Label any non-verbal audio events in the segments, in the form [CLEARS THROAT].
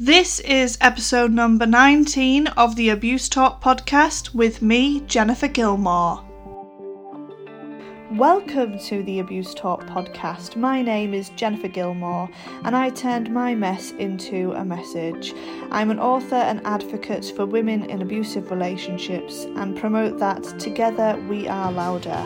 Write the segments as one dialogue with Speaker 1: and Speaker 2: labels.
Speaker 1: This is episode number 19 of the Abuse Talk podcast with me, Jennifer Gilmore. Welcome to the Abuse Talk podcast. My name is Jennifer Gilmore and I turned my mess into a message. I'm an author and advocate for women in abusive relationships and promote that together we are louder.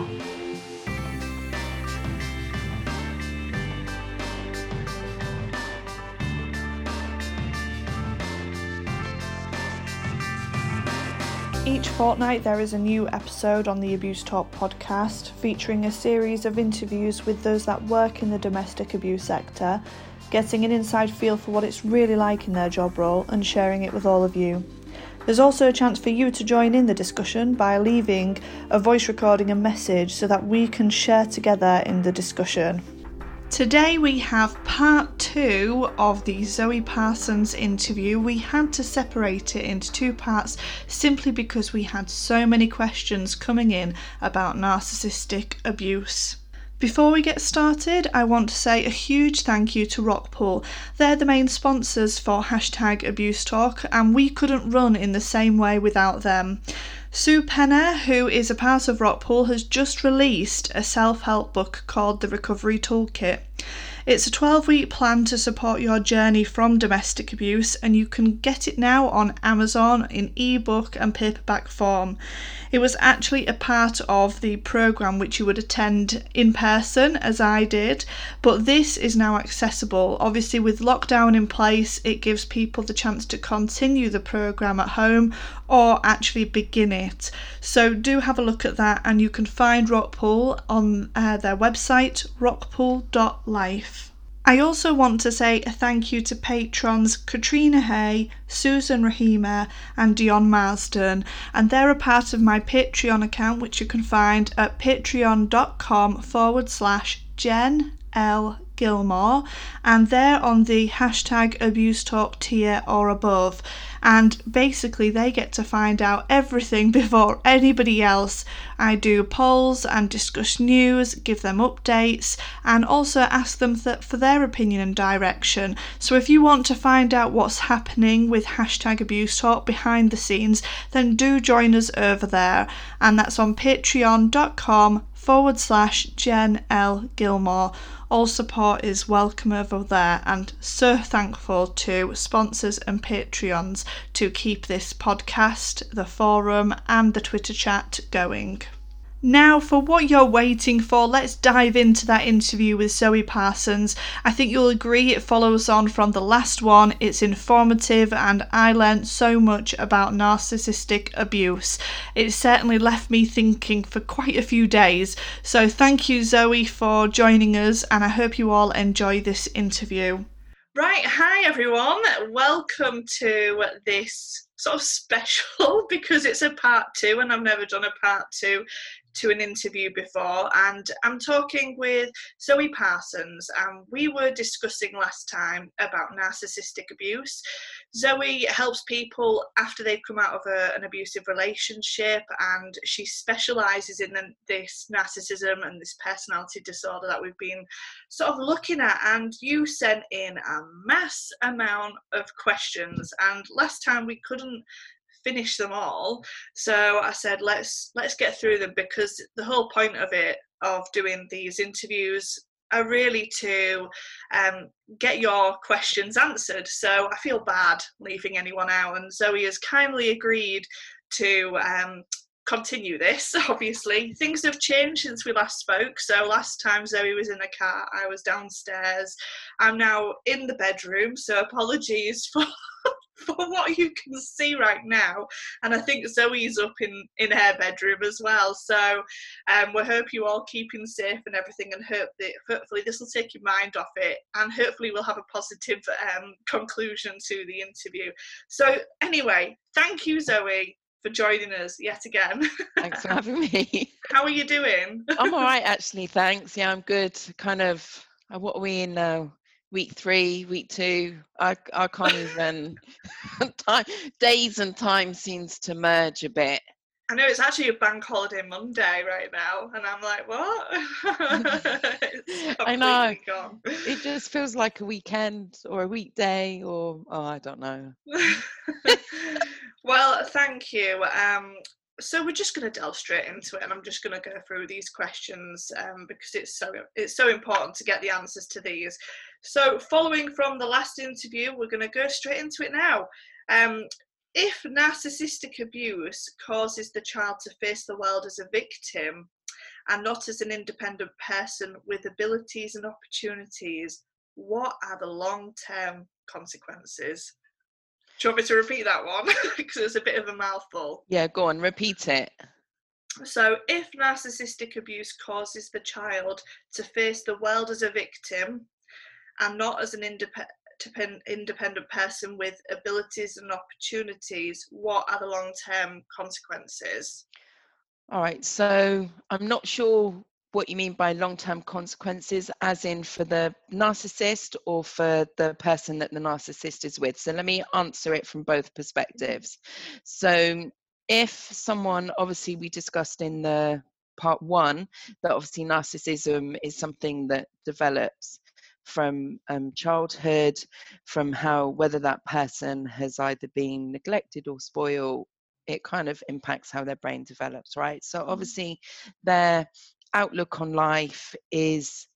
Speaker 1: Each fortnight, there is a new episode on the Abuse Talk podcast featuring a series of interviews with those that work in the domestic abuse sector, getting an inside feel for what it's really like in their job role and sharing it with all of you. There's also a chance for you to join in the discussion by leaving a voice recording and message so that we can share together in the discussion. Today we have part two of the Zoe Parsons interview. We had to separate it into two parts simply because we had so many questions coming in about narcissistic abuse. Before we get started, I want to say a huge thank you to Rockpool. They're the main sponsors for hashtag Abuse Talk, and we couldn't run in the same way without them. Sue Penna, who is a part of Rockpool, has just released a self help book called The Recovery Toolkit. It's a 12 week plan to support your journey from domestic abuse, and you can get it now on Amazon in ebook and paperback form. It was actually a part of the program which you would attend in person, as I did, but this is now accessible. Obviously, with lockdown in place, it gives people the chance to continue the program at home or actually begin it. So, do have a look at that, and you can find Rockpool on uh, their website, rockpool.life. I also want to say a thank you to patrons Katrina Hay, Susan Rahima, and Dion Marsden, and they're a part of my Patreon account, which you can find at patreon.com forward slash Jen L. Gilmore, and they're on the hashtag abuse talk tier or above and basically they get to find out everything [LAUGHS] before anybody else. I do polls and discuss news, give them updates, and also ask them th- for their opinion and direction. So if you want to find out what's happening with hashtag abuse talk behind the scenes, then do join us over there, and that's on patreon.com forward slash Jen L. Gilmore. All support is welcome over there, and so thankful to sponsors and Patreons to keep this podcast, the forum, and the Twitter chat going. Now, for what you're waiting for, let's dive into that interview with Zoe Parsons. I think you'll agree it follows on from the last one. It's informative, and I learnt so much about narcissistic abuse. It certainly left me thinking for quite a few days. So, thank you, Zoe, for joining us, and I hope you all enjoy this interview. Right, hi everyone. Welcome to this sort of special [LAUGHS] because it's a part two, and I've never done a part two to an interview before, and I'm talking with Zoe Parsons, and we were discussing last time about narcissistic abuse. Zoe helps people after they've come out of a, an abusive relationship, and she specialises in the, this narcissism and this personality disorder that we've been sort of looking at. And you sent in a mass amount of questions, and last time we couldn't finish them all. So I said, let's let's get through them because the whole point of it of doing these interviews are really to um, get your questions answered. So I feel bad leaving anyone out, and Zoe has kindly agreed to um, continue this [LAUGHS] obviously things have changed since we last spoke so last time zoe was in the car i was downstairs i'm now in the bedroom so apologies [LAUGHS] for [LAUGHS] for what you can see right now. And I think Zoe's up in in her bedroom as well. So um, we hope you all keeping safe and everything, and hope that hopefully this will take your mind off it, and hopefully we'll have a positive um, conclusion to the interview. So anyway, thank you, Zoe. For joining us yet again. [LAUGHS]
Speaker 2: Thanks for having me.
Speaker 1: How are you doing?
Speaker 2: I'm all right, [LAUGHS] actually. Thanks. Yeah, I'm good. Kind of. Uh, what are we in now? Week three, week two. I I can't even [LAUGHS] time days and time seems to merge a bit.
Speaker 1: I know it's actually a bank holiday Monday right now, and I'm like, what? [LAUGHS] [LAUGHS]
Speaker 2: I know. Gone. It just feels like a weekend or a weekday, or oh, I don't know.
Speaker 1: well, thank you. Um, so we're just going to delve straight into it, and I'm just going to go through these questions um, because it's so it's so important to get the answers to these. So, following from the last interview, we're going to go straight into it now. Um, if narcissistic abuse causes the child to face the world as a victim and not as an independent person with abilities and opportunities, what are the long term consequences? Do you want me to repeat that one? [LAUGHS] Because it's a bit of a mouthful.
Speaker 2: Yeah, go on, repeat it.
Speaker 1: So, if narcissistic abuse causes the child to face the world as a victim and not as an independent independent person with abilities and opportunities, what are the long term consequences?
Speaker 2: All right, so I'm not sure what you mean by long term consequences, as in for the narcissist or for the person that the narcissist is with. So let me answer it from both perspectives. So if someone, obviously, we discussed in the part one that obviously narcissism is something that develops from um, childhood, from how whether that person has either been neglected or spoiled, it kind of impacts how their brain develops, right? So mm-hmm. obviously, their outlook on life is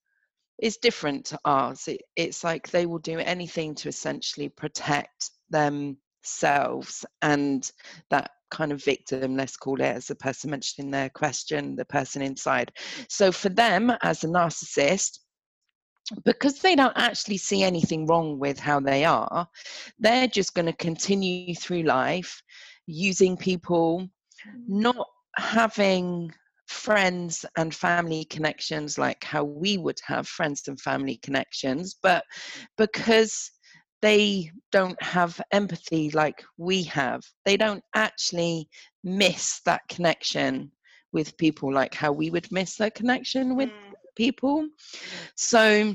Speaker 2: is different to ours. It, it's like they will do anything to essentially protect themselves and that kind of victim, let's call it, as the person mentioned in their question, the person inside. So for them as a narcissist, because they don't actually see anything wrong with how they are, they're just going to continue through life using people, mm. not having friends and family connections like how we would have friends and family connections, but because they don't have empathy like we have, they don't actually miss that connection with people like how we would miss that connection with mm people. So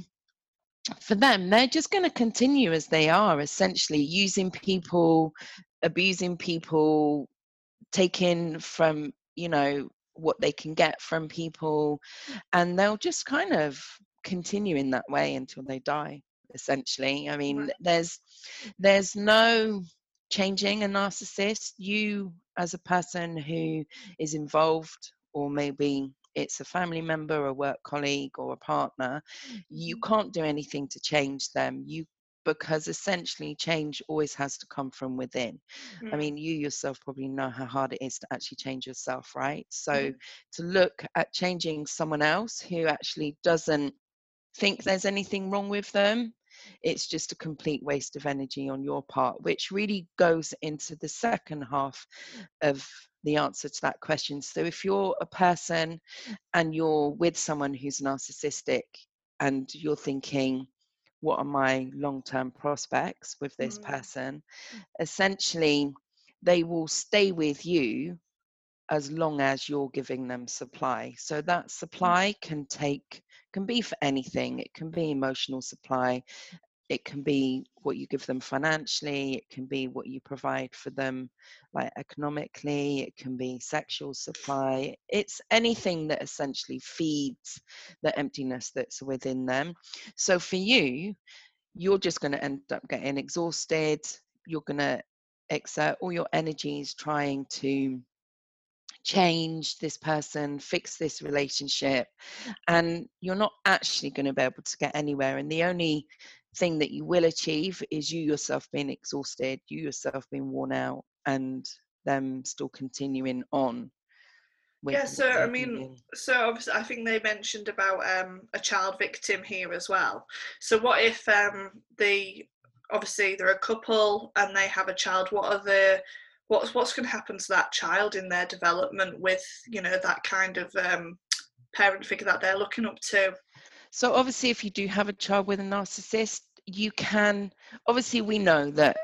Speaker 2: for them, they're just going to continue as they are, essentially using people, abusing people, taking from, you know, what they can get from people, and they'll just kind of continue in that way until they die essentially i mean right. there's there's no changing a narcissist you as a person who is involved or maybe it's a family member, a work colleague, or a partner, you mm-hmm. can't do anything to change them. You because essentially change always has to come from within. Mm. I mean, you yourself probably know how hard it is to actually change yourself, right? So mm. to look at changing someone else who actually doesn't think there's anything wrong with them, it's just a complete waste of energy on your part, which really goes into the second half of the answer to that question. So if you're a person and you're with someone who's narcissistic and you're thinking, what are my long term prospects with this mm. person? Essentially, they will stay with you as long as you're giving them supply. So that mm. supply can take, can be for anything. It can be emotional supply, it can be what you give them financially it can be what you provide for them like economically it can be sexual supply it's anything that essentially feeds the emptiness that's within them so for you you're just going to end up getting exhausted you're going to exert all your energies trying to change this person, fix this relationship, and you're not actually going to be able to get anywhere. And the only thing that you will achieve is you yourself being exhausted, you yourself being worn out, and them still continuing on.
Speaker 1: yeah, so I mean, so obviously, I think they mentioned about um, a child victim here as well. So, what if um, the obviously they're a couple and they have a child? What are the what's what's going to happen to that child in their development with you know that kind of um, parent figure that they're looking up to?
Speaker 2: So obviously, if you do have a child with a narcissist, you can obviously we know that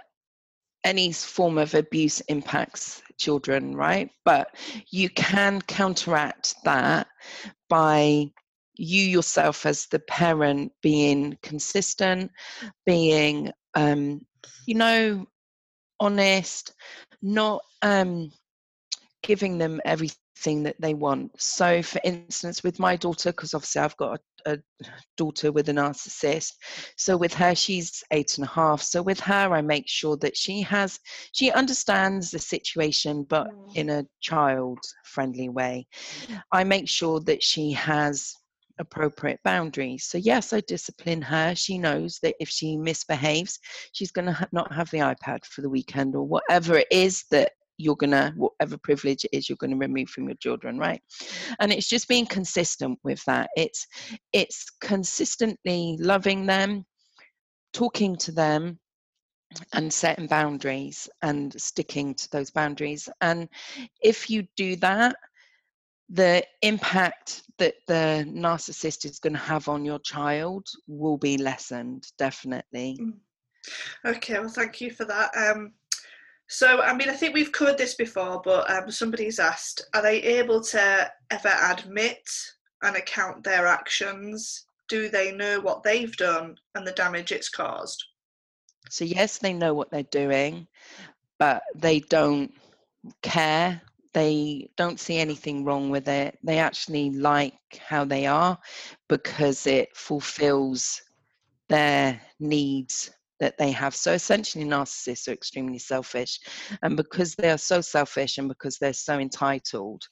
Speaker 2: any form of abuse impacts children, right? But you can counteract that by you yourself as the parent being consistent, being, um, you know, honest, not um, giving them everything that they want. So, for instance, with my daughter, because obviously I've got a, a, daughter with a narcissist, so with her, she's eight and a half. So, with her, I make sure that she has, she understands the situation, but mm. in a child friendly way. I make sure that she has appropriate boundaries. So, yes, I discipline her. She knows that if she misbehaves, she's going to ha- not have the iPad for the weekend or whatever it is that you're to, whatever privilege it is, you're to remove from your children, right? And it's just being consistent with that. It's, it's consistently loving them, talking to them, and setting boundaries and sticking to those boundaries. And if you do that, the impact that the narcissist is going to have on your child will be lessened definitely mm.
Speaker 1: okay well thank you for that um, so i mean i think we've covered this before but um, somebody's asked are they able to ever admit and account their actions? Do they know what they've done and the damage it's caused?
Speaker 2: So yes they know what they're doing but they don't care. They don't see anything wrong with it. They actually like how they are because it fulfills their needs that they have. So essentially, narcissists are extremely selfish. And because they are so selfish and because they're so entitled,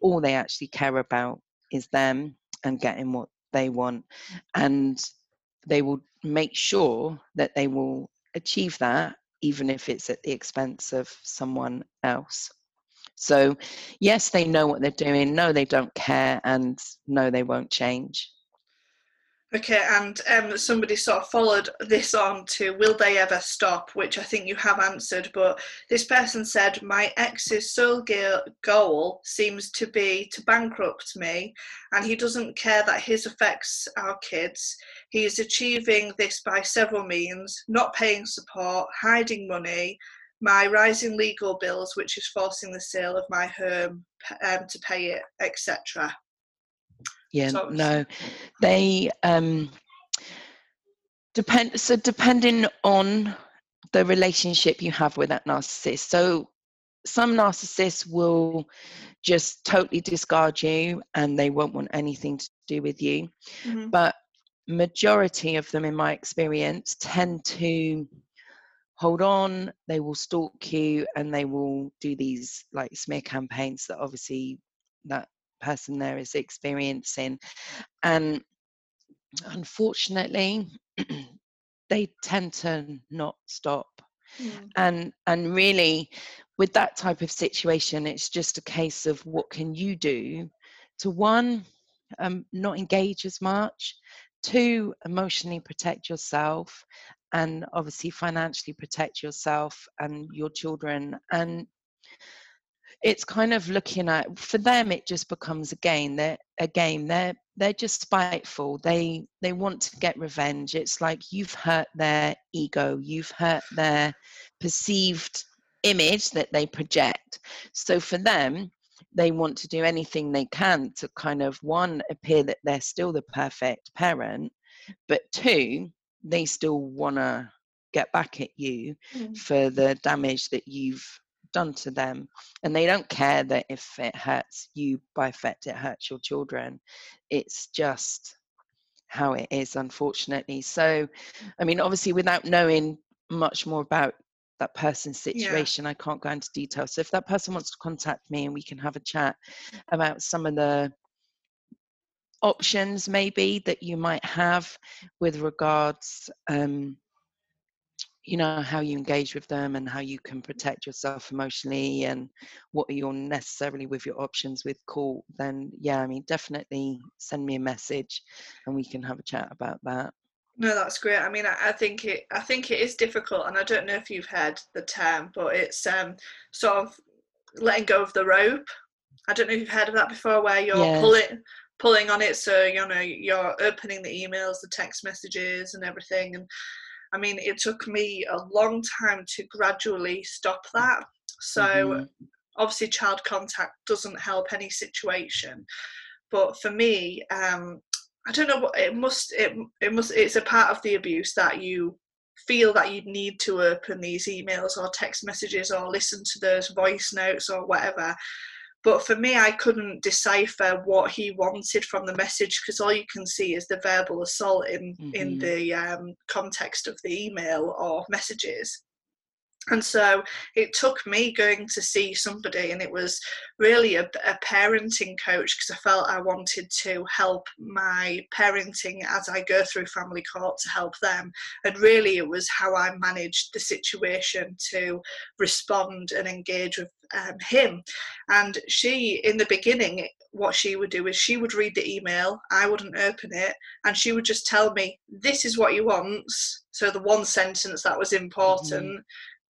Speaker 2: all they actually care about is them and getting what they want. And they will make sure that they will achieve that, even if it's at the expense of someone else. So, yes, they know what they're doing. No, they don't care. And no, they won't change.
Speaker 1: Okay, and um, somebody sort of followed this on to will they ever stop, which I think you have answered. But this person said, My ex's sole goal seems to be to bankrupt me, and he doesn't care that his affects our kids. He is achieving this by several means not paying support, hiding money, my rising legal bills, which is forcing the sale of my home um, to pay it, etc.
Speaker 2: Yeah, so, no, they um, depend. So depending on the relationship you have with that narcissist, so some narcissists will just totally discard you and they won't want anything to do with you, mm-hmm. but majority of them in my experience tend to hold on they will stalk you and they will do these like smear campaigns that obviously that person there is experiencing and unfortunately [CLEARS THROAT] they tend to not stop mm. and and really with that type of situation it's just a case of what can you do to one um, not engage as much two emotionally protect yourself and obviously financially protect yourself and your children and it's kind of looking at for them it just becomes a game they're a game. They're they're just spiteful. They they want to get revenge. It's like you've hurt their ego. You've hurt their perceived image that they project. So for them they want to do anything they can to kind of one appear that they're still the perfect parent but two they still want to get back at you mm. for the damage that you've done to them and they don't care that if it hurts you by effect it hurts your children. It's just how it is unfortunately. So i mean obviously without knowing much more about that person's situation yeah. i can't go into detail. So if that person wants to contact me and we can have a chat about some of the options maybe that you might have with regards um, you know how you engage with them and how you can protect yourself emotionally and what you're necessarily with your options with court then yeah i mean definitely send me a message and we can have a chat about that.
Speaker 1: No that's great. I mean I, I think it i think it is difficult and i don't know if you've heard the term but it's um sort of letting go of the rope. I don't know if you've heard of that before, where you're yeah. pulling pulling on it so you know you're opening the emails the text messages and everything and i mean it took me a long time to gradually stop that. So mm-hmm. obviously child contact doesn't help any situation. But for me um i don't know what it must it, it must it's a part of the abuse that you feel that you need to open these emails or text messages or listen to those voice notes or whatever but for me i couldn't decipher what he wanted from the message because all you can see is the verbal assault in mm-hmm. in the um, context of the email or messages and so it took me going to see somebody and it was really a, a parenting coach because i felt i wanted to help my parenting as i go through family court to help them. And really it was how i managed the situation to respond and engage with um, him. And she in the beginning what she would do is she would read the email i wouldn't open it and she would just tell me this is what you want so the one sentence that was important. mm-hmm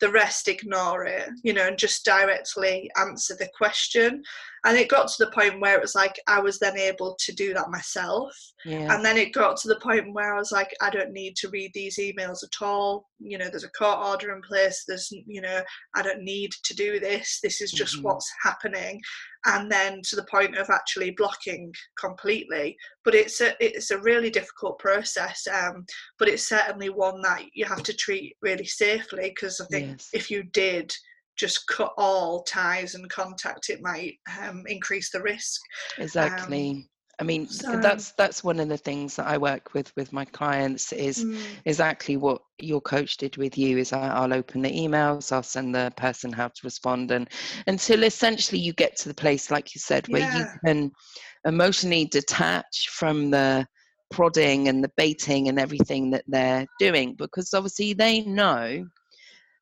Speaker 1: the rest ignore it, you know, and just directly answer the question. And it got to the point where it was like I was then able to do that myself. Yeah. And then it got to the point where I was like, I don't need to read these emails at all. You know, there's a court order in place. There's, you know, I don't need to do this. This is just mm-hmm. what's happening and then to the point of actually blocking completely. But it's a it's a really difficult process. Um, but it's certainly one that you have to treat really safely because I think yes. if you did just cut all ties and contact, it might um, increase the risk.
Speaker 2: Exactly. Um, I mean, so, that's that's one of the things that I work with with my clients is mm. exactly what your coach did with you. Is I, will open the emails, I'll send the person how to respond, and until essentially you get to the place, like you said, where yeah. you can emotionally detach from the prodding and the baiting and everything that they're doing, because obviously they know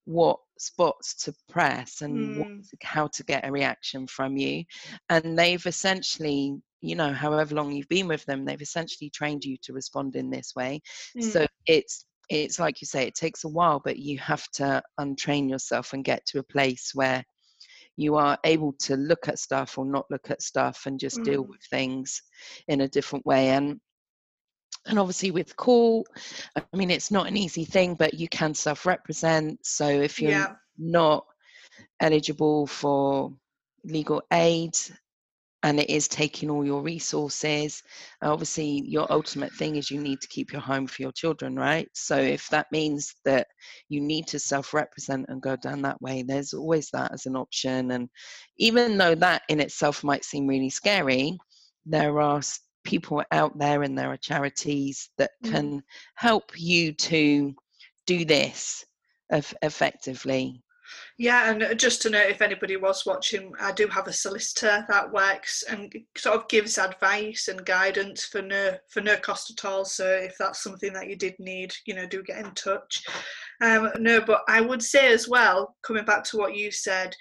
Speaker 2: what spots to press and mm. how to get a reaction from you and they've essentially you know however long you've been with them they've essentially trained you to respond in this way mm. so it's it's like you say it takes a while but you have to untrain yourself and get to a place where you are able to look at stuff or not look at stuff and just mm. deal with things in a different way and and obviously with call i mean it's not an easy thing but you can self-represent so if you're yeah. not eligible for legal aid and it is taking all your resources. Obviously, your ultimate thing is you need to keep your home for your children, right? So, if that means that you need to self represent and go down that way, there's always that as an option. And even though that in itself might seem really scary, there are people out there and there are charities that mm. can help you to do this effectively
Speaker 1: yeah, and just to note, if anybody was watching, I do have a solicitor that works and sort of gives advice and guidance for no for no cost at all. So if that's something that you did need, you know, do get in touch. Um, no, but I would say as well, coming back to what you said,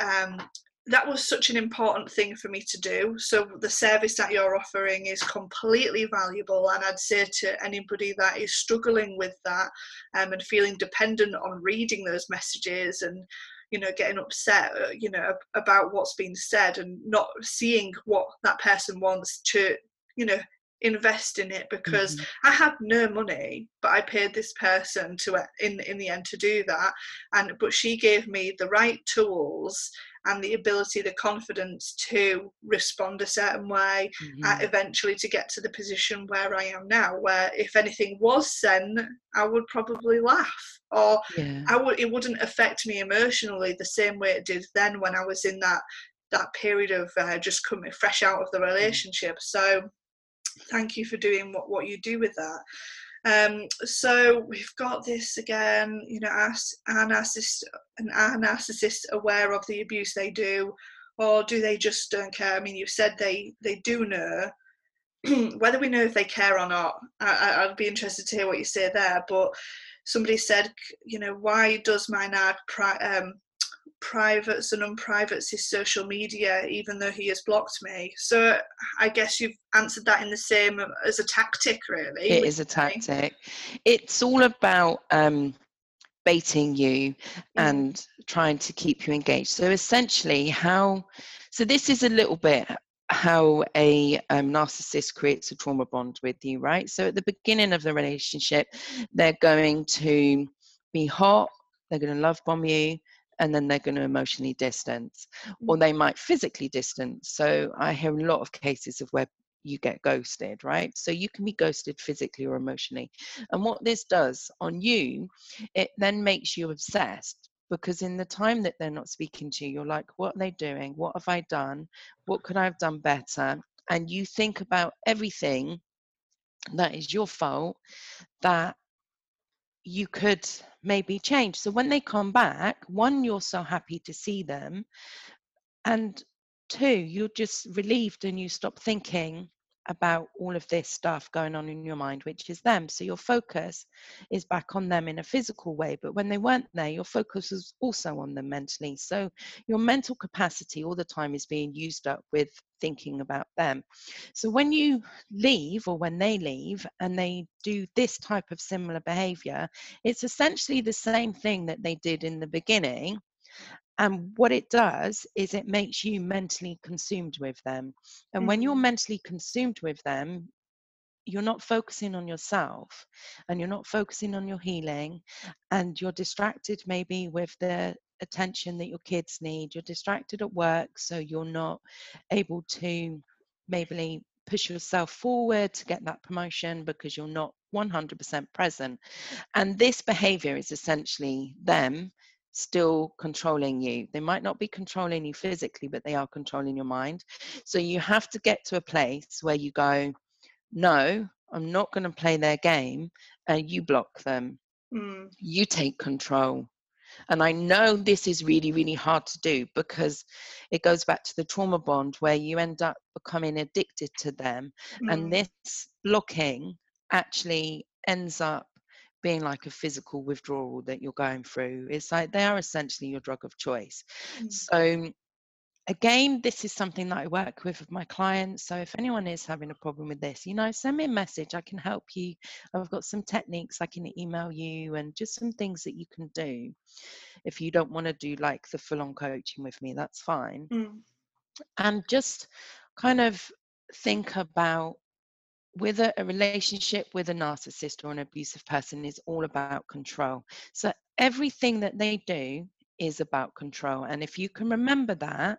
Speaker 1: um, that was such an important thing for me to do. So the service that you're offering is completely valuable, and I'd say to anybody that is struggling with that um, and feeling dependent on reading those messages and you know getting upset uh, you know about what's been said and not seeing what that person wants to you know invest in it because mm-hmm. I had no money, but I paid this person to in in the end to do that, and but she gave me the right tools and the ability, the confidence to respond a certain way, mm-hmm. uh, eventually to get to the position where I am now, where if anything was sent, I would probably laugh, or yeah. I would it wouldn't affect me emotionally the same way it did then when I was in that that period of uh, just coming fresh out of the mm. relationship. So thank you for doing what, what you do with that. Um, so we've got this again, you know, are narcissists, and narcissists aware of the abuse they do, or do they just don't care? I mean, you said they they do know. [CLEARS THROAT] Whether we know if they care or not, I, would be interested to hear what you say there. But somebody said, you know, why does my NAD pri- um, privates and unprivates his social media even though he has blocked me. So i guess you've answered that in the same as a tactic really
Speaker 2: it is a tactic. It's all about um, baiting you and trying to keep you engaged. So essentially how so this is a little bit how a um, narcissist creates a trauma bond with you right? So at the beginning of the relationship they're going to be hot they're going to love bomb you and then they're going to emotionally distance or mm. they might physically distance so i hear a lot of cases of where you get ghosted right so you can be ghosted physically or emotionally and what this does on you it then makes you obsessed because in the time that they're not speaking to you, you're like, what are they doing? What have I done? What could I have done better? And you think about everything that is your fault that you could maybe change. So when they come back, one, you're so happy to see them. And two, you're just relieved and you stop thinking about all of this stuff going on in your mind, which is them. So your focus is back on them in a physical way. But when they weren't there, your focus was also on them mentally. So your mental capacity all the time is being used up with thinking about them. So when you leave or when they leave and they do this type of similar behavior, it's essentially the same thing that they did in the beginning and what it does is it makes you mentally consumed with them. And mm-hmm. when you're mm-hmm. mentally consumed with them, you're not focusing on yourself and you're not focusing on your healing and you're distracted maybe with the attention that your kids need you're distracted at work so you're not able to maybe push yourself forward to get that promotion because you're not 100% present and this behavior is essentially them still controlling you. They might not be controlling you physically, but they are controlling your mind. So you have to get to a place where you go, no, I'm not going to play their game, and you block them. Mm. You take control. And I know this is really, really hard to do because it goes back to the trauma bond where you end up becoming addicted to them. Mm. And this blocking actually ends up being like a physical withdrawal that you're going through. It's like they are essentially your drug of choice. Mm. So again this is something that i work with with my clients so if anyone is having a problem with this you know send me a message i can help you i've got some techniques i can email you and just some things that you can do if you don't want to do like the full on coaching with me that's fine mm. and just kind of think about with a, a, relationship with a narcissist or an abusive person is all about control. So everything that they do is about control. And if you can remember that,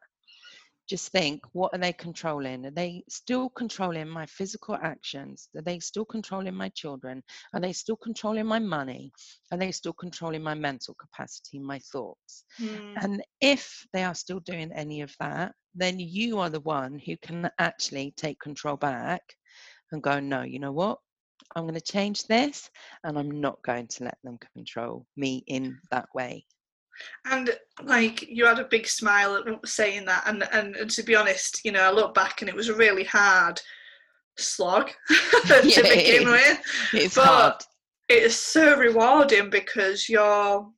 Speaker 2: just think what are they controlling? Are they still controlling my physical actions? Are they still controlling my children? Are they still controlling my money? Are they still controlling my mental capacity, my thoughts? Mm. And if they are still doing any of that, then you are the one who can actually take control back and go, no, you know what? I'm going to change this and I'm not going to let them control me in that way.
Speaker 1: And like you had a big smile at saying that, and, and, and to be honest, you know, I look back and it was a really hard slog [LAUGHS] [LAUGHS] to yeah, begin with.
Speaker 2: It's but hard.
Speaker 1: It is so rewarding because you're,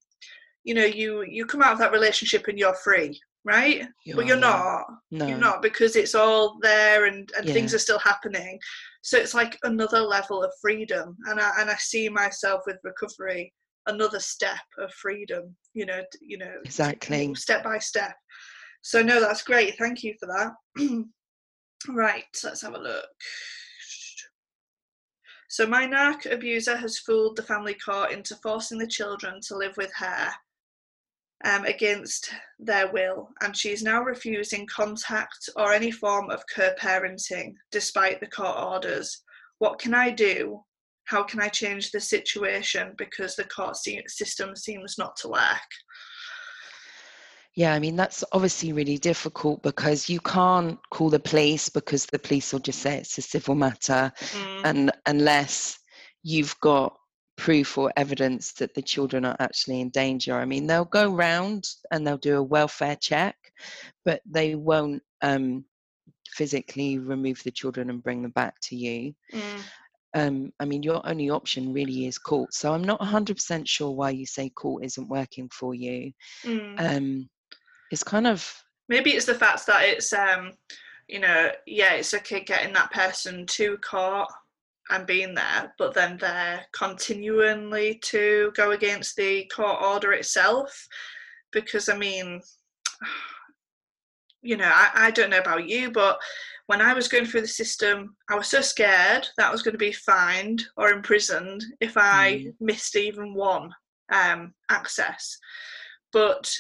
Speaker 1: you know, you you come out of that relationship and you're free, right? You're but you're not. No. You're not because it's all there and, and yeah. things are still happening. So it's like another level of freedom. And I and I see myself with recovery another step of freedom, you know, you know,
Speaker 2: exactly
Speaker 1: step by step. So no, that's great. Thank you for that. [CLEARS THROAT] right, let's have a look. So my narc abuser has fooled the family court into forcing the children to live with her um, against their will, and she is now refusing contact or any form of co-parenting despite the court orders. What can I do? How can I change the situation because the court system seems not to work?
Speaker 2: Yeah, I mean, that's obviously really difficult because you can't call the police because the police will just say it's a civil matter. Mm. And unless you've got proof or evidence that the children are actually in danger. I mean, they'll go round and they'll do a welfare check, but they won't um, physically remove the children and bring them back to you. Mm. Um, I mean, your only option really is court. So I'm not 100% sure why you say court isn't working for you. Mm. Um, it's kind of.
Speaker 1: Maybe it's the fact that it's, um, you know, yeah, it's okay getting that person to court and being there, but then they're continually to go against the court order itself. Because I mean, [SIGHS] you know, I, I don't know about you, but when I was going through the system, I was so scared that I was going to be fined or imprisoned if I mm. missed even one um, access. But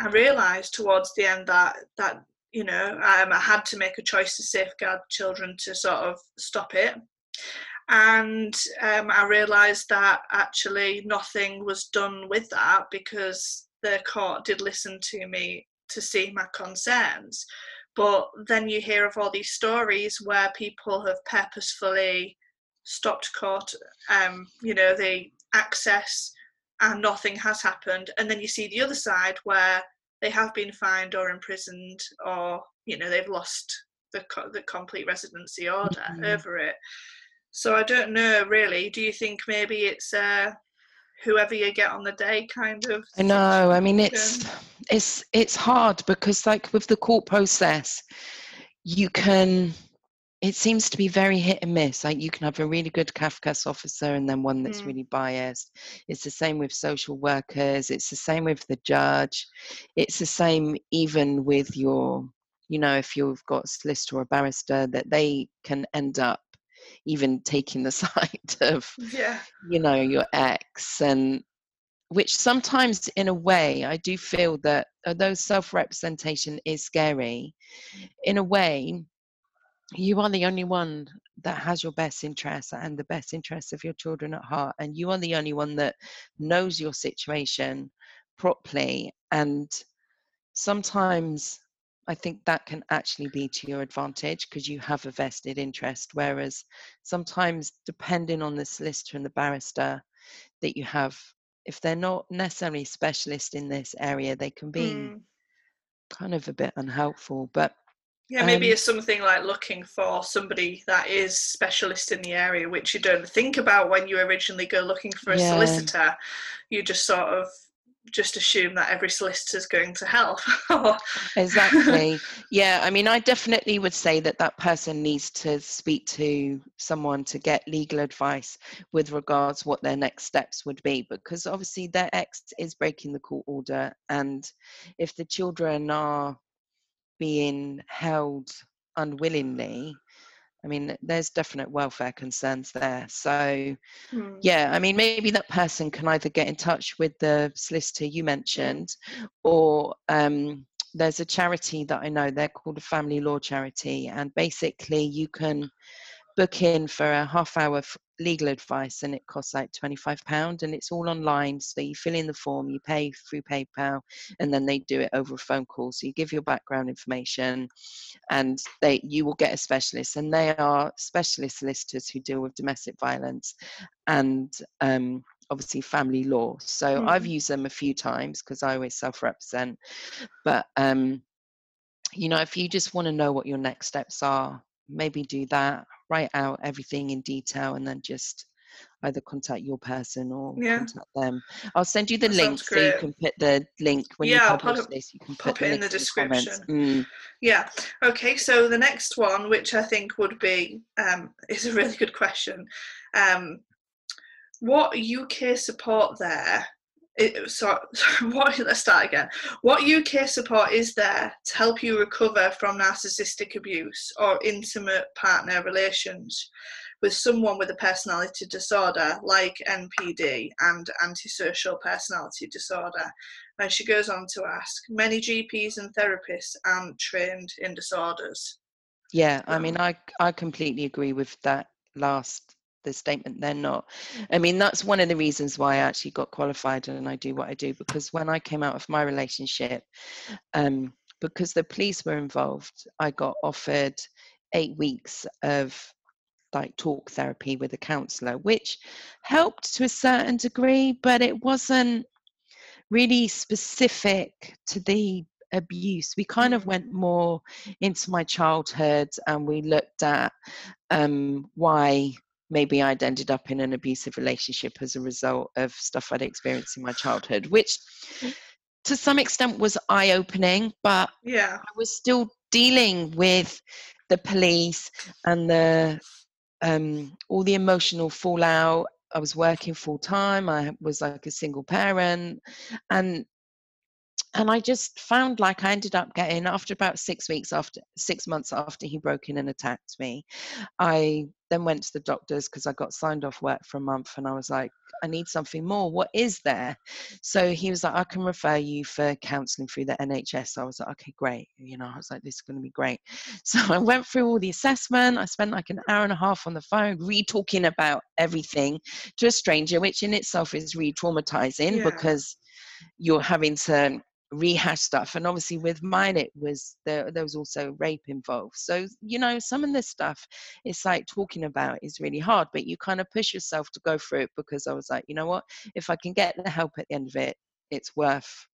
Speaker 1: I realised towards the end that that you know um, I had to make a choice to safeguard children to sort of stop it and um, I realised that actually nothing was done with that because the court did listen to me to see my concerns. But then you hear of all these stories where people have purposefully stopped court, um, you know, they access and nothing has happened. And then you see the other side where they have been fined or imprisoned or, you know, they've lost the, the complete residency order mm-hmm. over it. So I don't know really. Do you think maybe it's uh, whoever you get on the day kind of
Speaker 2: i know. I mean it's it's it's hard because like with the court process you can it seems to be very hit and miss. Like you can have a really good cafcass officer and then one that's mm. really biased. It's the same with social workers. It's the same with the judge. It's the same even with your you know if you've got a solicitor or a barrister that they can end up even taking the [LAUGHS] side of
Speaker 1: yeah.
Speaker 2: you know your ex and which sometimes in a way i do feel that although self-representation is scary mm. in a way you are the only one that has your best interests and the best interests of your children at heart and you are the only one that knows your situation properly and sometimes I think that can actually be to your advantage because you have a vested interest. Whereas sometimes, depending on the solicitor and the barrister that you have, if they're not necessarily specialist in this area, they can be mm. kind of a bit unhelpful. But
Speaker 1: yeah, maybe um, it's something like looking for somebody that is specialist in the area, which you don't think about when you originally go looking for a yeah. solicitor. You just sort of just assume that every solicitor is going to help. [LAUGHS]
Speaker 2: exactly. Yeah, I mean, I definitely would say that that person needs to speak to someone to get legal advice with regards what their next steps would be, because obviously their ex is breaking the court order, and if the children are being held unwillingly, I mean, there's definite welfare concerns there. So, mm. yeah, I mean, maybe that person can either get in touch with the solicitor you mentioned, or um, there's a charity that I know, they're called a family law charity, and basically you can book in for a half hour legal advice and it costs like 25 pound and it's all online. So you fill in the form you pay through paypal and then they do it over a phone call. So you give your background information and they you will get a specialist and they are specialist solicitors who deal with domestic violence and um, obviously family law. So mm. i've used them a few times because i always self-represent. But um, you know if you just want to know what your next steps are maybe do that write out everything in detail and then just either contact your person or yeah. contact them. I'll send you the that link so you can put the link when
Speaker 1: yeah,
Speaker 2: you publish this. You can put
Speaker 1: it in the description. Mm. Yeah. Okay. So the next one, which I think would be, um, [LAUGHS] is a really good question. Um, what UK support there it, so, [LAUGHS] what let's start again. What uk support is there to help you recover from narcissistic abuse or intimate partner relations with someone with a personality disorder like npd and antisocial personality disorder? And she goes on to ask many gps and therapists aren't trained in disorders.
Speaker 2: Yeah i mean i i completely agree with that last the statement they're not. I mean that's one of the reasons why i actually got qualified and i do what i do because when i came out of my relationship um, because the police were involved i got offered eight weeks of like talk therapy with a counselor which helped to a certain degree but it wasn't really specific to the abuse. We kind of went more into my childhood and we looked at um, why maybe I'd ended up in an abusive relationship as a result of stuff I'd experienced in my childhood, which to some extent was eye opening, but
Speaker 1: yeah,
Speaker 2: I was still dealing with the police and the um, all the emotional fallout. I was working full time. I was like a single parent, and and I just found like I ended up getting after about six weeks after six months after he broke in and attacked me, I then went to the doctors because I got signed off work for a month and I was like, I need something more. What is there? So he was like, I can refer you for counseling through the NHS. I was like, okay, great. You know, I was like, this is going to be great. [LAUGHS] So I went through all the assessment. I spent like an hour and a half on the phone re talking about everything to a stranger, which in itself is re traumatizing yeah. because you're having to rehash stuff and obviously with mine it was there there was also rape involved so you know some of this stuff it's like talking about is really hard but you kind of push yourself to go through it because i was like you know what? If i can get the help at the end of it it's worth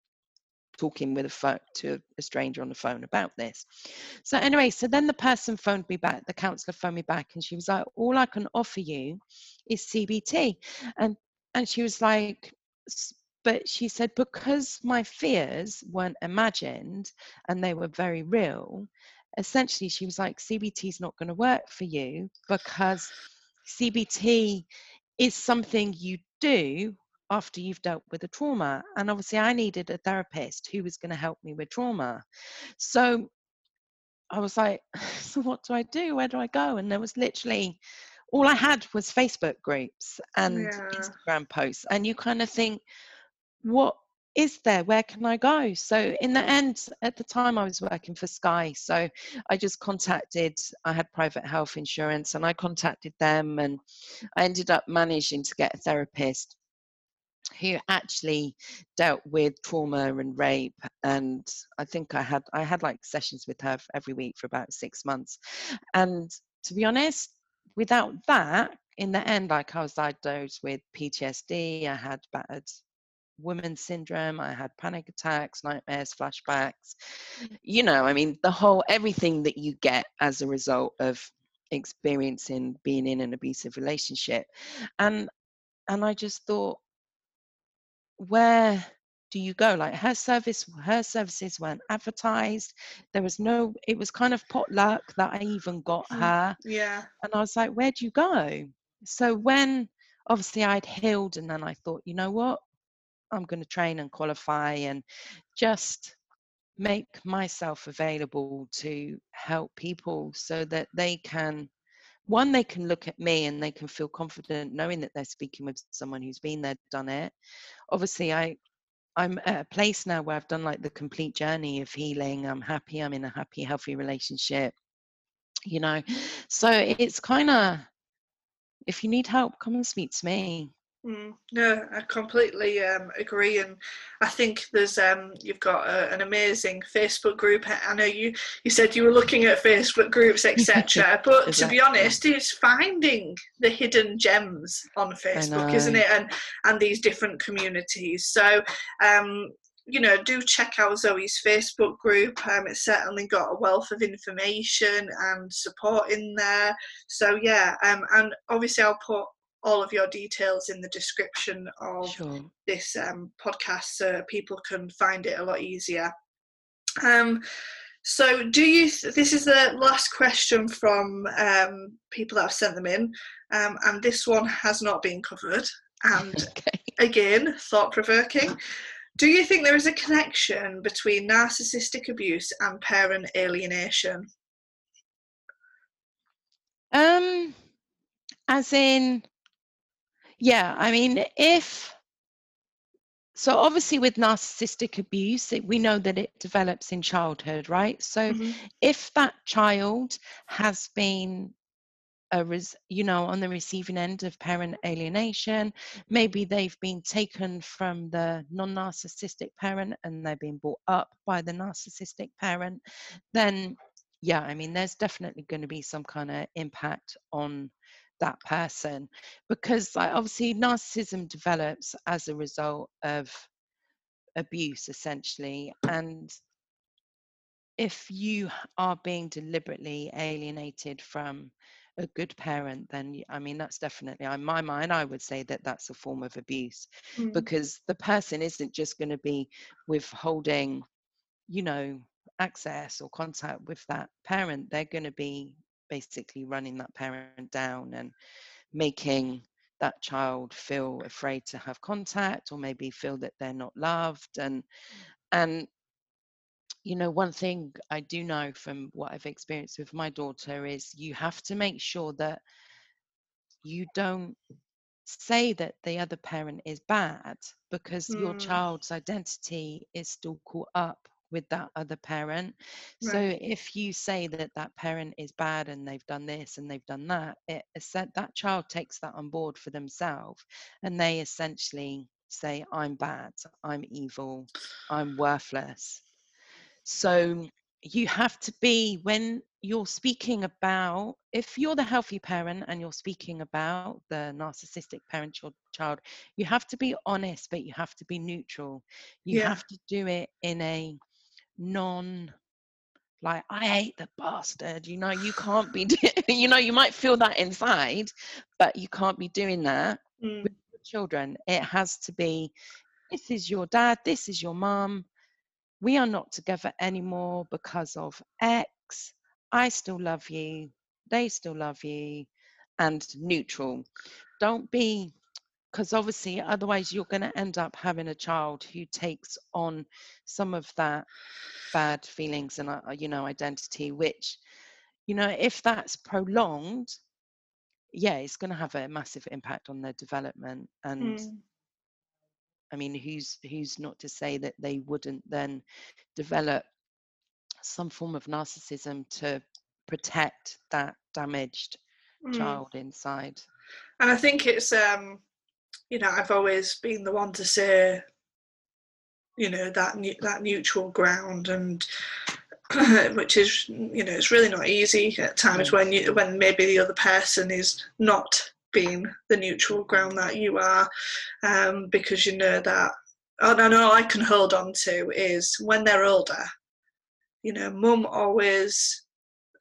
Speaker 2: talking with a phone to a stranger on the phone about this. So anyway so then the person phoned me back the counselor phoned me back and she was like all i can offer you is cbt and and she was like but she said because my fears weren't imagined and they were very real essentially she was like cbt is not going to work for you because cbt is something you do after you've dealt with a trauma. And obviously i needed a therapist who was going to help me with trauma. So i was like [LAUGHS] so what do i do? Where do i go? And there was literally all i had was facebook groups and yeah. instagram posts. And you kind of think what is there? Where can I go? So, in the end, at the time I was working for Sky. So, I just contacted, I had private health insurance and I contacted them and I ended up managing to get a therapist who actually dealt with trauma and rape and i think i had i had like sessions with her every week for about six months and to be honest without that in the end like i was diagnosed with ptsd i had bad women's syndrome i had panic attacks nightmares flashbacks you know i mean the whole everything that you get as a result of experiencing being in an abusive relationship. And and i just thought where do you go? Like her service her services weren't advertised. There was no it was kind of potluck that i even got mm, her.
Speaker 1: yeah.
Speaker 2: And i was like where do you go? So when obviously i'd healed and then i thought you know what I'm going to train and qualify and just make myself available to help people so that they can one they can look at me and they can feel confident knowing that they're speaking with someone who's been there done it. Obviously i i'm at a place now where i've done like the complete journey of healing. I'm happy i'm in a happy healthy relationship you know? So it's kind of if you need help come and speak to me
Speaker 1: Mm, no, I completely um, agree, and I think there's um, you've got a, an amazing Facebook group. I know you you said you were looking at Facebook groups, etc. [LAUGHS] But exactly. to be honest, it's finding the hidden gems on Facebook, isn't it? And and these different communities. So um, you know, do check out Zoe's Facebook group. Um, it's certainly got a wealth of information and support in there. So yeah, um, and obviously I'll put all of your details in the description of sure. this um, podcast so people can find it a lot easier. Um, so, do you? Th- this is the last question from um, people that have sent them in, um, and this one has not been covered. And [LAUGHS] okay. again, thought provoking. Do you think there is a connection between narcissistic abuse and parent alienation?
Speaker 2: Um, as in, yeah, I mean, if so, obviously, with narcissistic abuse, it, we know that it develops in childhood, right? So, mm-hmm. if that child has been a res, you know on the receiving end of parent alienation maybe they've been taken from the non-narcissistic parent and they're being brought up by the narcissistic parent then yeah i mean there's definitely going to be some kind of impact on that person because like obviously narcissism develops as a result of abuse essentially and if you are being deliberately alienated from a good parent then i mean that's definitely in my mind i would say that that's a form of abuse mm. because the person isn't just going to be withholding you know access or contact with that parent they're going to be basically running that parent down and making that child feel afraid to have contact or maybe feel that they're not loved and and you know one thing i do know from what i've experienced with my daughter is you have to make sure that you don't say that the other parent is bad because mm. your child's identity is still caught up with that other parent. Right. So if you say that that parent is bad and they've done this and they've done that, it said that child takes that on board for themselves and they essentially say, I'm bad, I'm evil, I'm worthless. So you have to be when you're speaking about if you're the healthy parent and you're speaking about the narcissistic parent your child you have to be honest but you have to be neutral you yeah. have to do it in a non like i hate the bastard you know you can't be [LAUGHS] you know you might feel that inside but you can't be doing that mm. with children. It has to be this is your dad this is your mom we are not together anymore because of x. I still love you. They still love you. And neutral. Don't be because obviously otherwise you're going to end up having a child who takes on some of that bad feelings and uh, you know identity which you know if that's prolonged yeah it's going to have a massive impact on their development and mm. i mean who's who's not to say that they wouldn't then develop some form of narcissism to protect that damaged mm. child inside
Speaker 1: and i think it's um you know, I've always been the one to say, you know, that that neutral ground, and [CLEARS THROAT] which is, you know, it's really not easy at times when you when maybe the other person is not being the neutral ground that you are, um, because you know that. And all I can hold on to is when they're older. You know, mum always,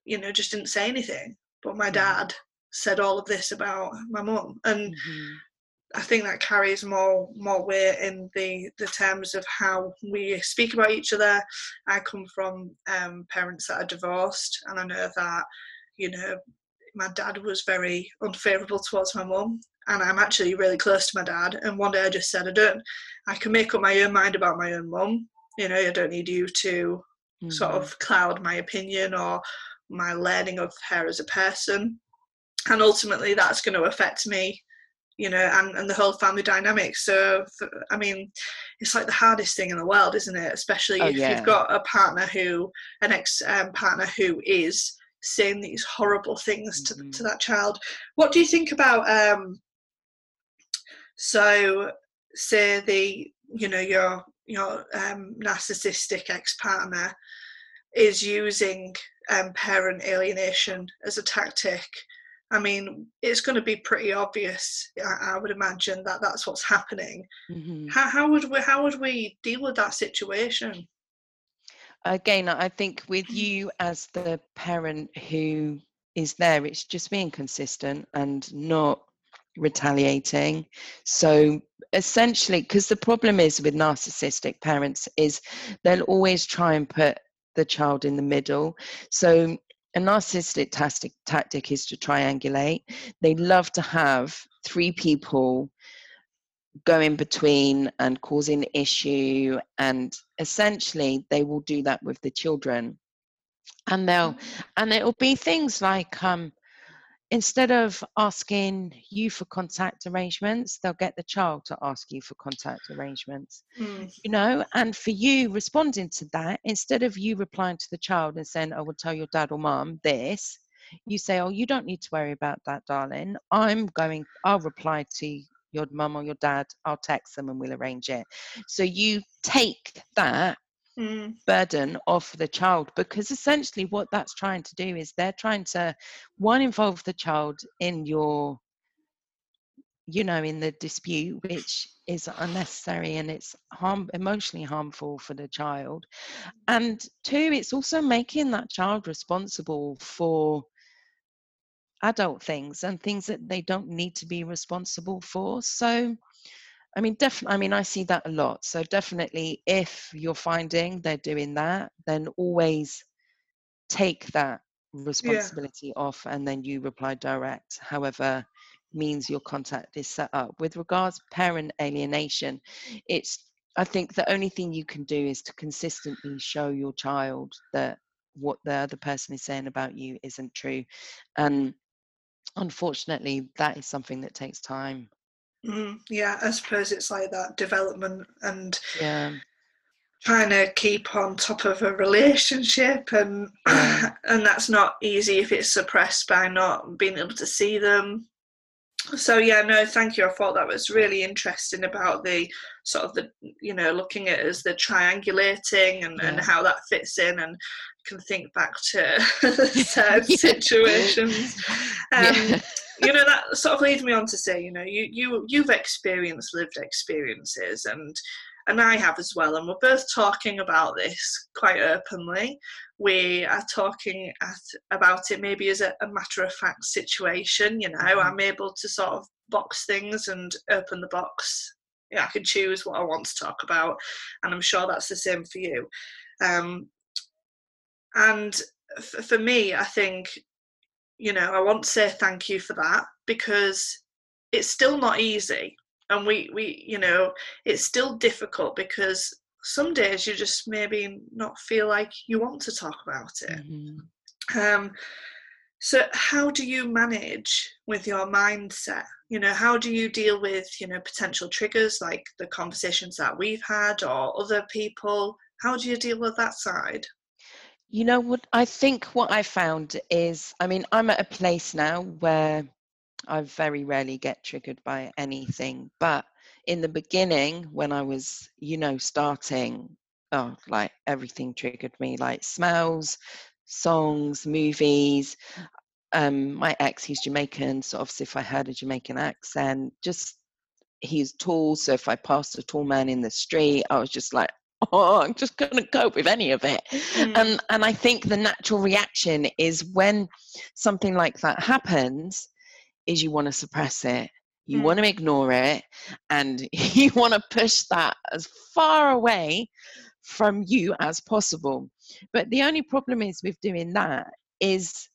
Speaker 1: you know, just didn't say anything, but my mm-hmm. dad said all of this about my mum, and mm-hmm. I think that carries more more weight in the the terms of how we speak about each other. I come from um, parents that are divorced, and I know that you know my dad was very unfavourable towards my mum, and I'm actually really close to my dad. And one day I just said, I don't, I can make up my own mind about my own mum. You know, I don't need you to mm-hmm. sort of cloud my opinion or my learning of her as a person. And ultimately, that's going to affect me you know, and, and the whole family dynamic. So, for, I mean, it's like the hardest thing in the world, isn't it? Especially oh, if yeah. you've got a partner who, an ex um, partner who is saying these horrible things mm-hmm. to, to that child. What do you think about, um, so say the, you know, your, your um, narcissistic ex partner is using um, parent alienation as a tactic I mean, it's going to be pretty obvious. I, I would imagine that that's what's happening. Mm-hmm. How, how would we how would we deal with that situation?
Speaker 2: Again, I think with you as the parent who is there, it's just being consistent and not retaliating. So essentially, because the problem is with narcissistic parents is they'll always try and put the child in the middle. So a narcissistic tactic, tactic is to triangulate. They love to have three people going between and causing issue, and essentially they will do that with the children. And they'll, mm. and it'll be things like, um, instead of asking you for contact arrangements, they'll get the child to ask you for contact arrangements. Mm. You know, and for you responding to that, instead of you replying to the child and saying, I will tell your dad or mom this, you say, Oh, you don't need to worry about that, darling. I'm going, I'll reply to your mum or your dad, I'll text them and we'll arrange it. So you take that mm. burden off the child because essentially what that's trying to do is they're trying to one involve the child in your you know in the dispute which is unnecessary and it's harm emotionally harmful for the child and two it's also making that child responsible for adult things and things that they don't need to be responsible for so I mean, definitely. I mean, I see that a lot. So definitely, if you're finding they're doing that, then always take that responsibility yeah. off, and then you reply direct. However, means your contact is set up. With regards parent alienation, it's I think the only thing you can do is to consistently show your child that what the other person is saying about you isn't true, and unfortunately that is something that takes time
Speaker 1: Mm, yeah, I suppose it's like that development and
Speaker 2: yeah.
Speaker 1: trying to keep on top of a relationship and
Speaker 2: Yeah. [COUGHS]
Speaker 1: and that's not easy if it's suppressed by not being able to see them so yeah no thank you i thought that was really interesting about the sort of the you know looking at as the triangulating and, and how that fits in and can think back to [LAUGHS] [LAUGHS] certain
Speaker 2: Yeah.
Speaker 1: situations [LAUGHS] um,
Speaker 2: Yeah.
Speaker 1: you know that sort of leads me on to say you know you you you've experienced lived experiences and and I have as well and we're both talking about this quite openly we are talking at, about it maybe as a, a matter of fact situation you know
Speaker 2: Mhm.
Speaker 1: I'm able to sort of box things and open the box yeah I can choose what I want to talk about and I'm sure that's the same for you um and f- for me I think you know, I want to say thank you for that because it's still not easy. And we, we, you know, it's still difficult because some days you just maybe not feel like you want to talk about it.
Speaker 2: Mhm.
Speaker 1: Um, so how do you manage with your mindset? You know, how do you deal with, you know, potential triggers like the conversations that we've had or other people? How do you deal with that side?
Speaker 2: You know what? I think what I found is, I mean, I'm at a place now where I very rarely get triggered by anything. But in the beginning, when I was, you know, starting, oh, like everything triggered me, like smells, songs, movies. Um, my ex, he's Jamaican, so obviously if I heard a Jamaican accent, just he's tall, so if I passed a tall man in the street, I was just like, [LAUGHS] oh, I'm just gonna cope with any of it.
Speaker 1: Mm.
Speaker 2: And and I think the natural reaction is when something like that happens, is you want to suppress it. You
Speaker 1: Mm.
Speaker 2: want to ignore it and [LAUGHS] you want to push that as far away from you as possible. But the only problem is with doing that is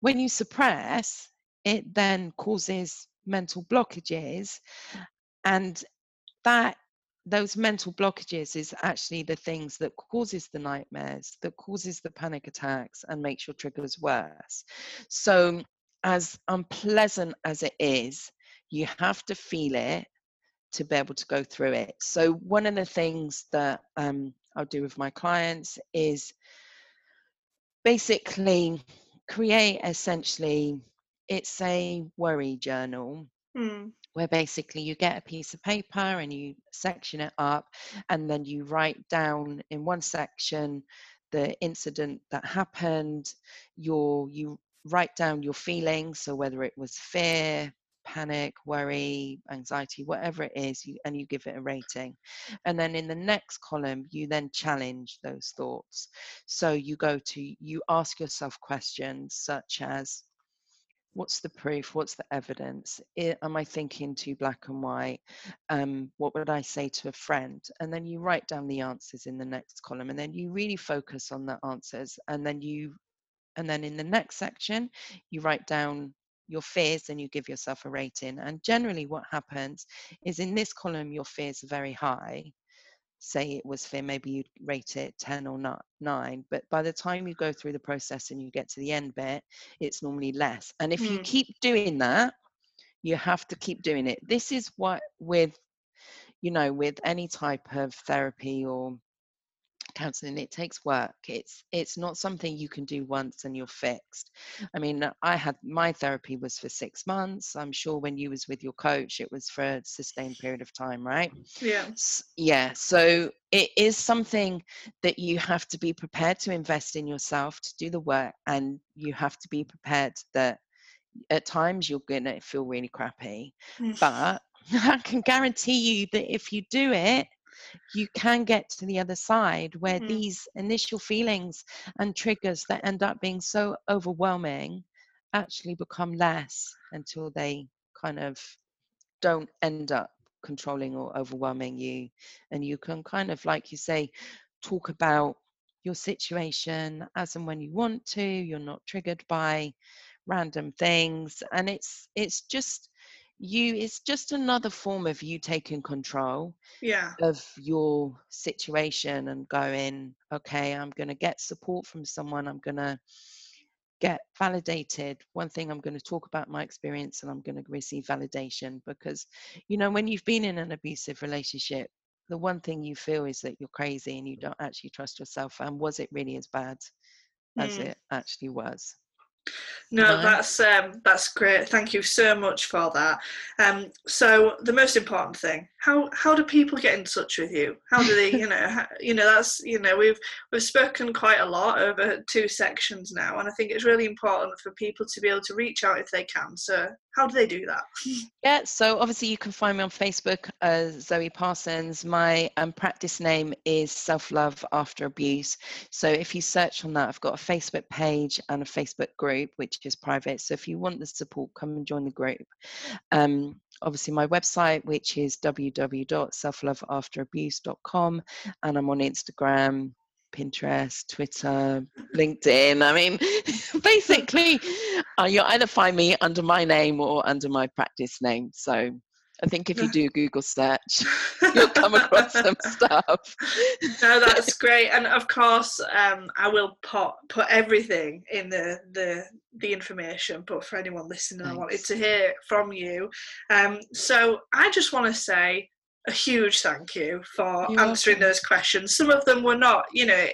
Speaker 2: when you suppress, it then causes mental blockages and that those mental blockages is actually the things that causes the nightmares that causes the panic attacks and makes your triggers worse so as unpleasant as it is you have to feel it to be able to go through it so one of the things that um, i'll do with my clients is basically create essentially it's a worry journal
Speaker 1: Mm.
Speaker 2: where basically you get a piece of paper and you section it up and then you write down in one section the incident that happened your you write down your feelings so whether it was fear panic worry anxiety whatever it is you, and you give it a rating. And then in the next column you then challenge those thoughts. So you go to you ask yourself questions such as what's the proof? What's the evidence? I- am i thinking too black and white? Um, what would i say to a friend? And then you write down the answers in the next column and then you really focus on the answers and then you and then in the next section you write down your fears and you give yourself a rating and generally what happens is in this column your fears are very high say it was fear, maybe you'd rate it 10 or not 9. But by the time you go through the process and you get to the end bit, it's normally less. And if you
Speaker 1: Mm.
Speaker 2: keep doing that, you have to keep doing it. This is what with you know, with any type of therapy or counseling it takes work. It's it's not something you can do once and you're fixed. I mean i had my therapy was for six months. I'm sure when you was with your coach it was for a sustained period of time right?
Speaker 1: Yeah.
Speaker 2: Yeah so it is something that you have to be prepared to invest in yourself to do the work and you have to be prepared that at times you're gonna feel really crappy.
Speaker 1: Mm.
Speaker 2: but [LAUGHS] i can guarantee you that if you do it you can get to the other side where
Speaker 1: Mhm.
Speaker 2: these initial feelings and triggers that end up being so overwhelming actually become less until they kind of don't end up controlling or overwhelming you and you can kind of like you say talk about your situation as and when you want to you're not triggered by random things and it's it's just you it's just another form of you taking control
Speaker 1: Yeah.
Speaker 2: of your situation and going okay i'm going to get support from someone i'm going to get validated one thing i'm going to talk about my experience and i'm going to receive validation because you know when you've been in an abusive relationship the one thing you feel is that you're crazy and you don't actually trust yourself and was it really as bad as
Speaker 1: Mm.
Speaker 2: it actually was
Speaker 1: No,
Speaker 2: Right.
Speaker 1: that's um, that's great. Thank you so much for that. Um, so the most important thing how how do people get in touch with you? How do they, you know, how, you know that's you know we've we've spoken quite a lot over two sections now, and I think it's really important for people to be able to reach out if they can. So how do they do that? [LAUGHS]
Speaker 2: Yeah, so obviously you can find me on Facebook as Zoe Parsons. My um, practice name is Self Love After Abuse. So if you search on that, I've got a Facebook page and a Facebook group, which is private. So if you want the support, come and join the group. Um, obviously, my website, which is www.selfloveafterabuse.com, and I'm on Instagram. Pinterest, Twitter, LinkedIn. I mean, [LAUGHS] basically, uh, you'll either find me under my name or under my practice name. So I think if you [LAUGHS] do Google search, [LAUGHS] you'll come across some [LAUGHS] stuff.
Speaker 1: no, that's great, and of course, um, I will put put everything in the the the information. But for anyone listening, I wanted to hear from you. Um, so I just want to say a huge thank you for
Speaker 2: You're
Speaker 1: answering
Speaker 2: welcome.
Speaker 1: those questions. Some of them were not, you know,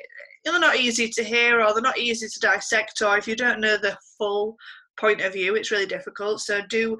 Speaker 1: they're not easy to hear or they're not easy to dissect. Or if you don't know the full point of view, it's really difficult. So do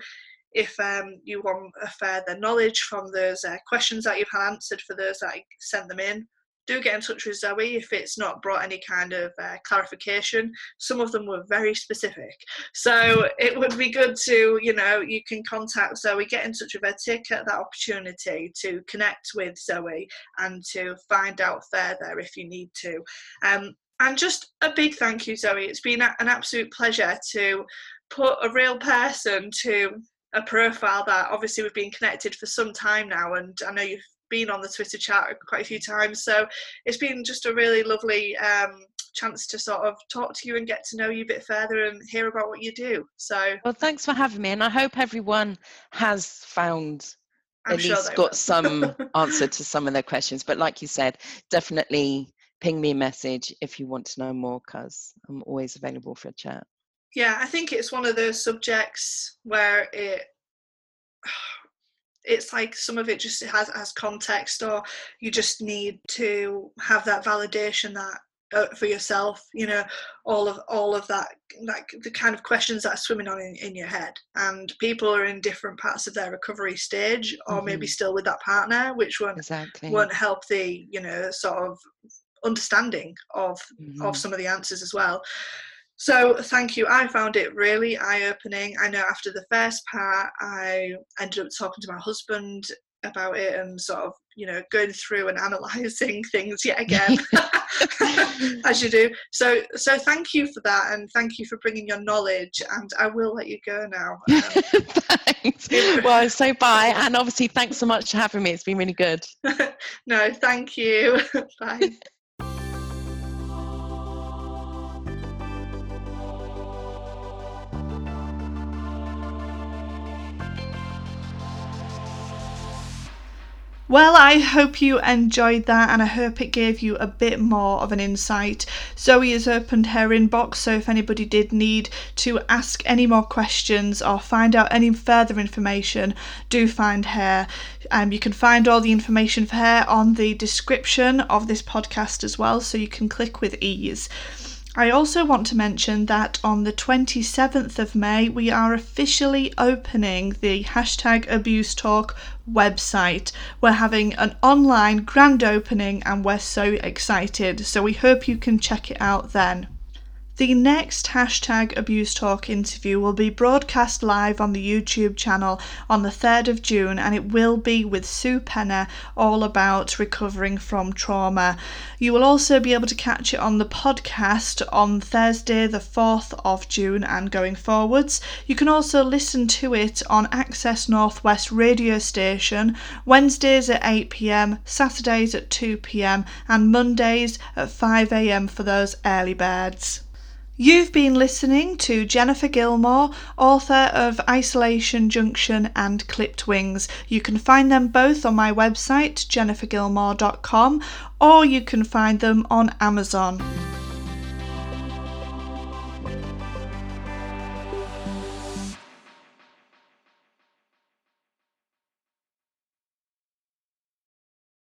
Speaker 1: if um, you want a further knowledge from those uh, questions that you've had answered for those that sent them in, do get in touch with Zoe if it's not brought any kind of uh, clarification. Some of them were very specific. So it would be good to, you know, you can contact Zoe, get in touch with her, take that opportunity to connect with Zoe and to find out further if you need to. Um, and just a big thank you, Zoe. It's been an absolute pleasure to put a real person to a profile that obviously we've been connected for some time now, and I know you've been on the Twitter chat quite a few times. So it's been just a really lovely um, chance to sort of talk to you and get to know you a bit further and hear about what you do. So
Speaker 2: Well, thanks for having me, and I hope everyone has found
Speaker 1: I'm
Speaker 2: at
Speaker 1: sure
Speaker 2: least got some [LAUGHS] answer to some of their questions. But like you said, definitely ping me a message if you want to know more, because I'm always available for a chat.
Speaker 1: Yeah, I think it's one of those subjects where it [SIGHS] it's like some of it just has has context or you just need to have that validation that uh, for yourself you know all of all of that like the kind of questions that are swimming on in, in your head and people are in different parts of their recovery stage or maybe
Speaker 2: Mhm.
Speaker 1: still with that partner which won't
Speaker 2: Exactly.
Speaker 1: won't help the you know sort of understanding of
Speaker 2: Mhm.
Speaker 1: of some of the answers as well. So thank you. I found it really eye-opening. I know after the first part, I ended up talking to my husband about it and sort of you know going through and [LAUGHS] analysing things yet again, [LAUGHS] as you do. So so thank you for that and thank you for bringing your knowledge. And I will let you go now. [LAUGHS] Um,
Speaker 2: thanks. Well, so bye. And obviously, thanks so much for having me. It's been really good.
Speaker 1: no, thank you. Bye.
Speaker 3: Well, I hope you enjoyed that and I hope it gave you a bit more of an insight. Zoe has opened her inbox, so if anybody did need to ask any more questions or find out any further information, do find her. Um, you can find all the information for her on the description of this podcast as well, so you can click with ease. I also want to mention that on the 27th of May, we are officially opening the hashtag abuse talk website. We're having an online grand opening and we're so excited. So we hope you can check it out then. The next hashtag Abuse Talk interview will be broadcast live on the YouTube channel on the 3rd of June and it will be with Sue Penna all about recovering from trauma. You will also be able to catch it on the podcast on Thursday, the 4th of June and going forwards. You can also listen to it on Access Northwest radio station Wednesdays at 8 pm, Saturdays at 2 pm, and Mondays at 5 am for those early birds. You've been listening to Jennifer Gilmore, author of Isolation Junction and Clipped Wings. You can find them both on my website, jennifergilmore.com, or you can find them on Amazon.